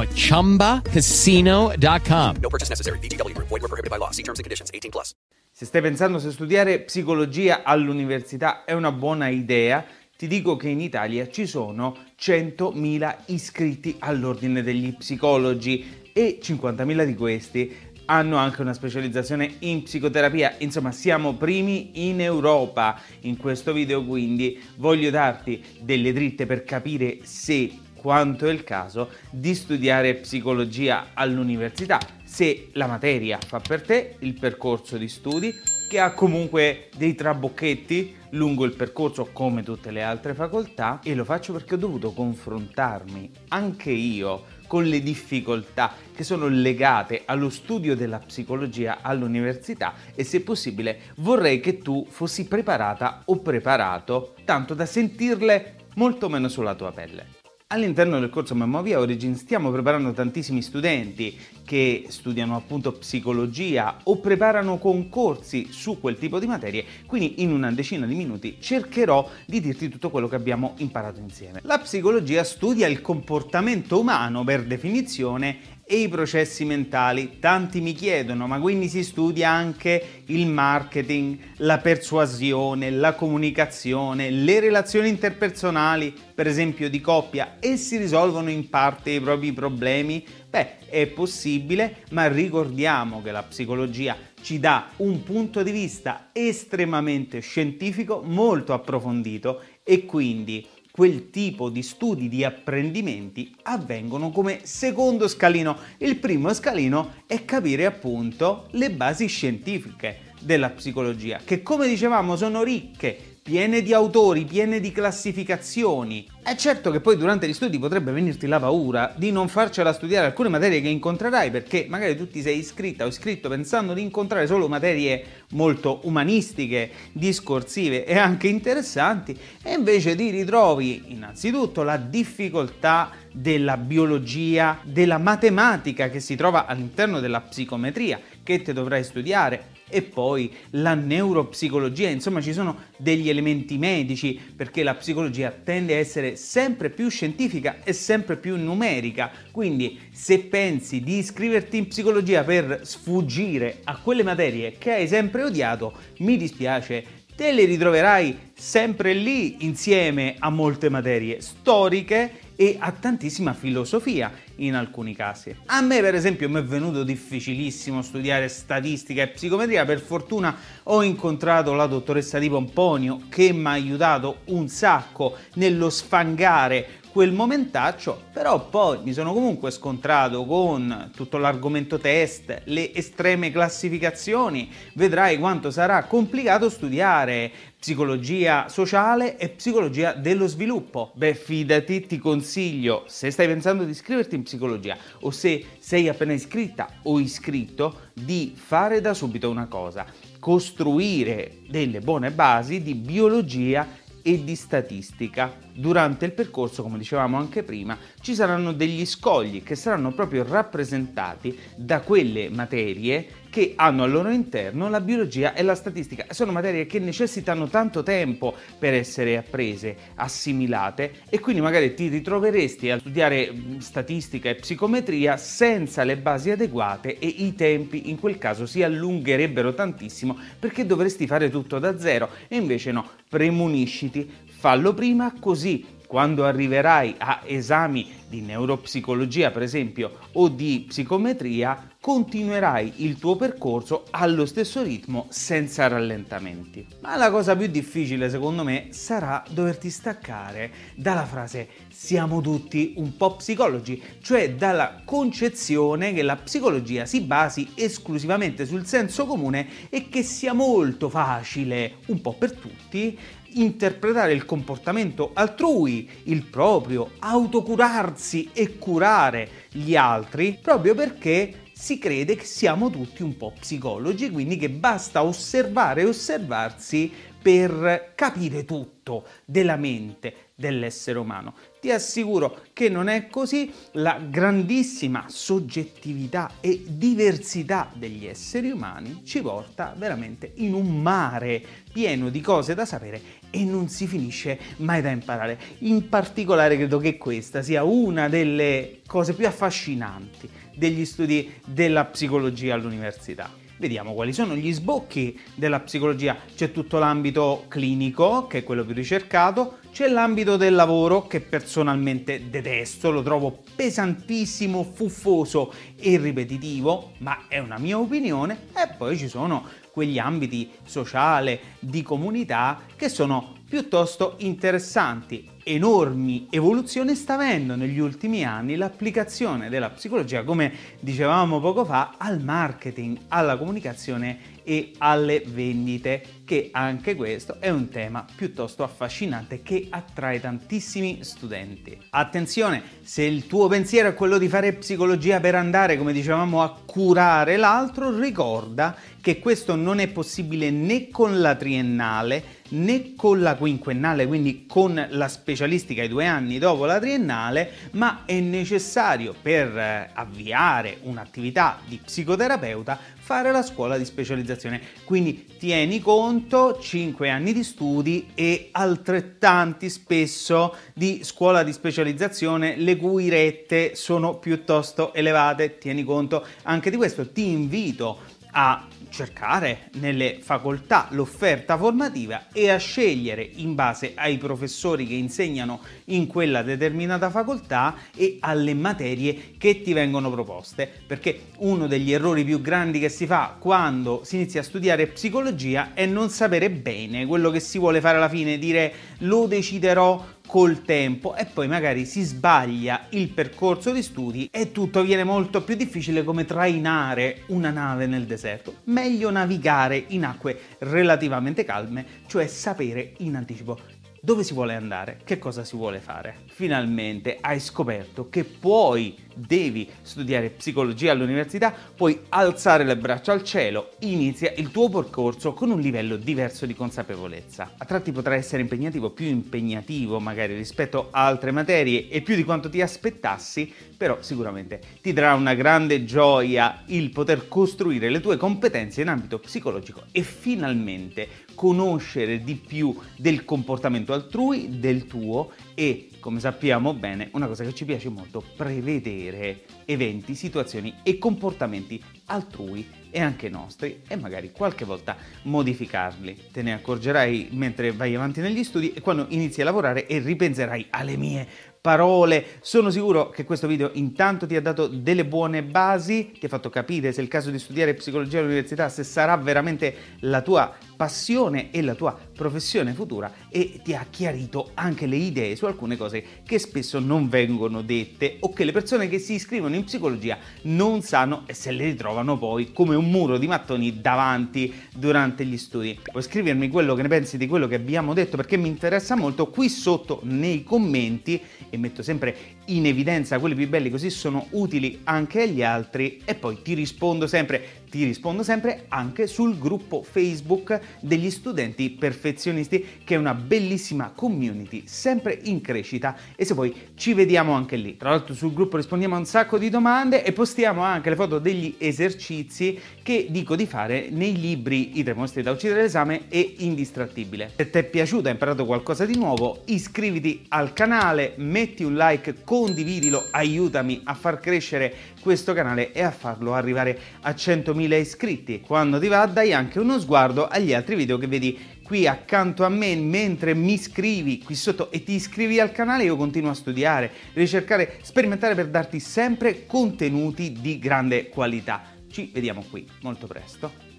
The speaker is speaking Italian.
at ChumbaCasino.com. No purchase necessary. VGW Group. Void were prohibited by law. See terms and conditions. 18 plus. Se stai pensando se studiare psicologia all'università è una buona idea, ti dico che in Italia ci sono 100.000 iscritti all'ordine degli psicologi e 50.000 di questi hanno anche una specializzazione in psicoterapia, insomma siamo primi in Europa in questo video quindi voglio darti delle dritte per capire se quanto è il caso di studiare psicologia all'università, se la materia fa per te il percorso di studi che ha comunque dei trabocchetti lungo il percorso come tutte le altre facoltà e lo faccio perché ho dovuto confrontarmi anche io con le difficoltà che sono legate allo studio della psicologia all'università e se possibile vorrei che tu fossi preparata o preparato tanto da sentirle molto meno sulla tua pelle. All'interno del corso Memovia Origin stiamo preparando tantissimi studenti che studiano appunto psicologia o preparano concorsi su quel tipo di materie, quindi in una decina di minuti cercherò di dirti tutto quello che abbiamo imparato insieme. La psicologia studia il comportamento umano per definizione e i processi mentali. Tanti mi chiedono, ma quindi si studia anche il marketing, la persuasione, la comunicazione, le relazioni interpersonali, per esempio di coppia, e si risolvono in parte i propri problemi? Beh, è possibile, ma ricordiamo che la psicologia ci dà un punto di vista estremamente scientifico, molto approfondito e quindi quel tipo di studi, di apprendimenti avvengono come secondo scalino. Il primo scalino è capire appunto le basi scientifiche della psicologia, che come dicevamo sono ricche piene di autori, piene di classificazioni. È certo che poi durante gli studi potrebbe venirti la paura di non farcela studiare alcune materie che incontrerai perché magari tu ti sei iscritta o iscritto pensando di incontrare solo materie molto umanistiche, discorsive e anche interessanti e invece ti ritrovi innanzitutto la difficoltà della biologia, della matematica che si trova all'interno della psicometria che te dovrai studiare e poi la neuropsicologia, insomma ci sono degli elementi medici perché la psicologia tende a essere sempre più scientifica e sempre più numerica, quindi se pensi di iscriverti in psicologia per sfuggire a quelle materie che hai sempre odiato, mi dispiace, te le ritroverai sempre lì insieme a molte materie storiche e a tantissima filosofia in alcuni casi. A me per esempio mi è venuto difficilissimo studiare statistica e psicometria, per fortuna ho incontrato la dottoressa Di Pomponio che mi ha aiutato un sacco nello sfangare quel momentaccio, però poi mi sono comunque scontrato con tutto l'argomento test, le estreme classificazioni, vedrai quanto sarà complicato studiare psicologia sociale e psicologia dello sviluppo. Beh, fidati, ti consiglio, se stai pensando di iscriverti in psicologia o se sei appena iscritta o iscritto, di fare da subito una cosa, costruire delle buone basi di biologia e di statistica. Durante il percorso, come dicevamo anche prima, ci saranno degli scogli che saranno proprio rappresentati da quelle materie che hanno al loro interno la biologia e la statistica. Sono materie che necessitano tanto tempo per essere apprese, assimilate e quindi magari ti ritroveresti a studiare statistica e psicometria senza le basi adeguate e i tempi in quel caso si allungherebbero tantissimo perché dovresti fare tutto da zero e invece no, premunisciti, fallo prima così quando arriverai a esami di neuropsicologia, per esempio, o di psicometria, continuerai il tuo percorso allo stesso ritmo senza rallentamenti. Ma la cosa più difficile secondo me sarà doverti staccare dalla frase siamo tutti un po' psicologi, cioè dalla concezione che la psicologia si basi esclusivamente sul senso comune e che sia molto facile, un po' per tutti, interpretare il comportamento altrui, il proprio, autocurarsi e curare gli altri, proprio perché si crede che siamo tutti un po' psicologi, quindi che basta osservare e osservarsi per capire tutto della mente dell'essere umano. Ti assicuro che non è così, la grandissima soggettività e diversità degli esseri umani ci porta veramente in un mare pieno di cose da sapere e non si finisce mai da imparare. In particolare credo che questa sia una delle cose più affascinanti degli studi della psicologia all'università. Vediamo quali sono gli sbocchi della psicologia. C'è tutto l'ambito clinico, che è quello più ricercato, c'è l'ambito del lavoro che personalmente detesto, lo trovo pesantissimo, fuffoso e ripetitivo, ma è una mia opinione, e poi ci sono quegli ambiti sociale, di comunità che sono piuttosto interessanti. Enormi evoluzioni sta avendo negli ultimi anni l'applicazione della psicologia, come dicevamo poco fa, al marketing, alla comunicazione e alle vendite, che anche questo è un tema piuttosto affascinante che attrae tantissimi studenti. Attenzione, se il tuo pensiero è quello di fare psicologia per andare, come dicevamo, a curare l'altro, ricorda che questo non è possibile né con la triennale né con la quinquennale, quindi con la specialistica i due anni dopo la triennale, ma è necessario per eh, avviare un'attività di psicoterapeuta fare la scuola di specializzazione. Quindi tieni conto 5 anni di studi e altrettanti spesso di scuola di specializzazione le cui rette sono piuttosto elevate. Tieni conto anche di questo. Ti invito a cercare nelle facoltà l'offerta formativa e a scegliere in base ai professori che insegnano in quella determinata facoltà e alle materie che ti vengono proposte, perché uno degli errori più grandi che si fa quando si inizia a studiare psicologia è non sapere bene quello che si vuole fare alla fine, dire lo deciderò col tempo e poi magari si sbaglia il percorso di studi e tutto viene molto più difficile come trainare una nave nel deserto. Meglio navigare in acque relativamente calme, cioè sapere in anticipo dove si vuole andare, che cosa si vuole fare. Finalmente hai scoperto che puoi, devi studiare psicologia all'università, puoi alzare le braccia al cielo, inizia il tuo percorso con un livello diverso di consapevolezza. A tratti potrà essere impegnativo, più impegnativo magari rispetto a altre materie e più di quanto ti aspettassi, però sicuramente ti darà una grande gioia il poter costruire le tue competenze in ambito psicologico e finalmente conoscere di più del comportamento altrui, del tuo e, come sappiamo bene, una cosa che ci piace molto, prevedere eventi, situazioni e comportamenti altrui e anche nostri e magari qualche volta modificarli. Te ne accorgerai mentre vai avanti negli studi e quando inizi a lavorare e ripenserai alle mie parole. Sono sicuro che questo video intanto ti ha dato delle buone basi, ti ha fatto capire se è il caso di studiare psicologia all'università, se sarà veramente la tua passione e la tua professione futura e ti ha chiarito anche le idee su alcune cose che spesso non vengono dette o che le persone che si iscrivono in psicologia non sanno e se le ritrovano poi come un muro di mattoni davanti durante gli studi. Puoi scrivermi quello che ne pensi di quello che abbiamo detto perché mi interessa molto qui sotto nei commenti e metto sempre in evidenza quelli più belli così sono utili anche agli altri e poi ti rispondo sempre ti rispondo sempre anche sul gruppo Facebook degli studenti perfezionisti che è una bellissima community sempre in crescita e se poi ci vediamo anche lì. Tra l'altro sul gruppo rispondiamo a un sacco di domande e postiamo anche le foto degli esercizi che dico di fare nei libri I tre mostri da uccidere l'esame e Indistrattibile. Se ti è piaciuto, hai imparato qualcosa di nuovo, iscriviti al canale, metti un like, condividilo, aiutami a far crescere questo canale e a farlo arrivare a 100.000 iscritti. Quando ti va dai anche uno sguardo agli altri video che vedi qui accanto a me mentre mi scrivi qui sotto e ti iscrivi al canale io continuo a studiare, ricercare, sperimentare per darti sempre contenuti di grande qualità. Ci vediamo qui molto presto.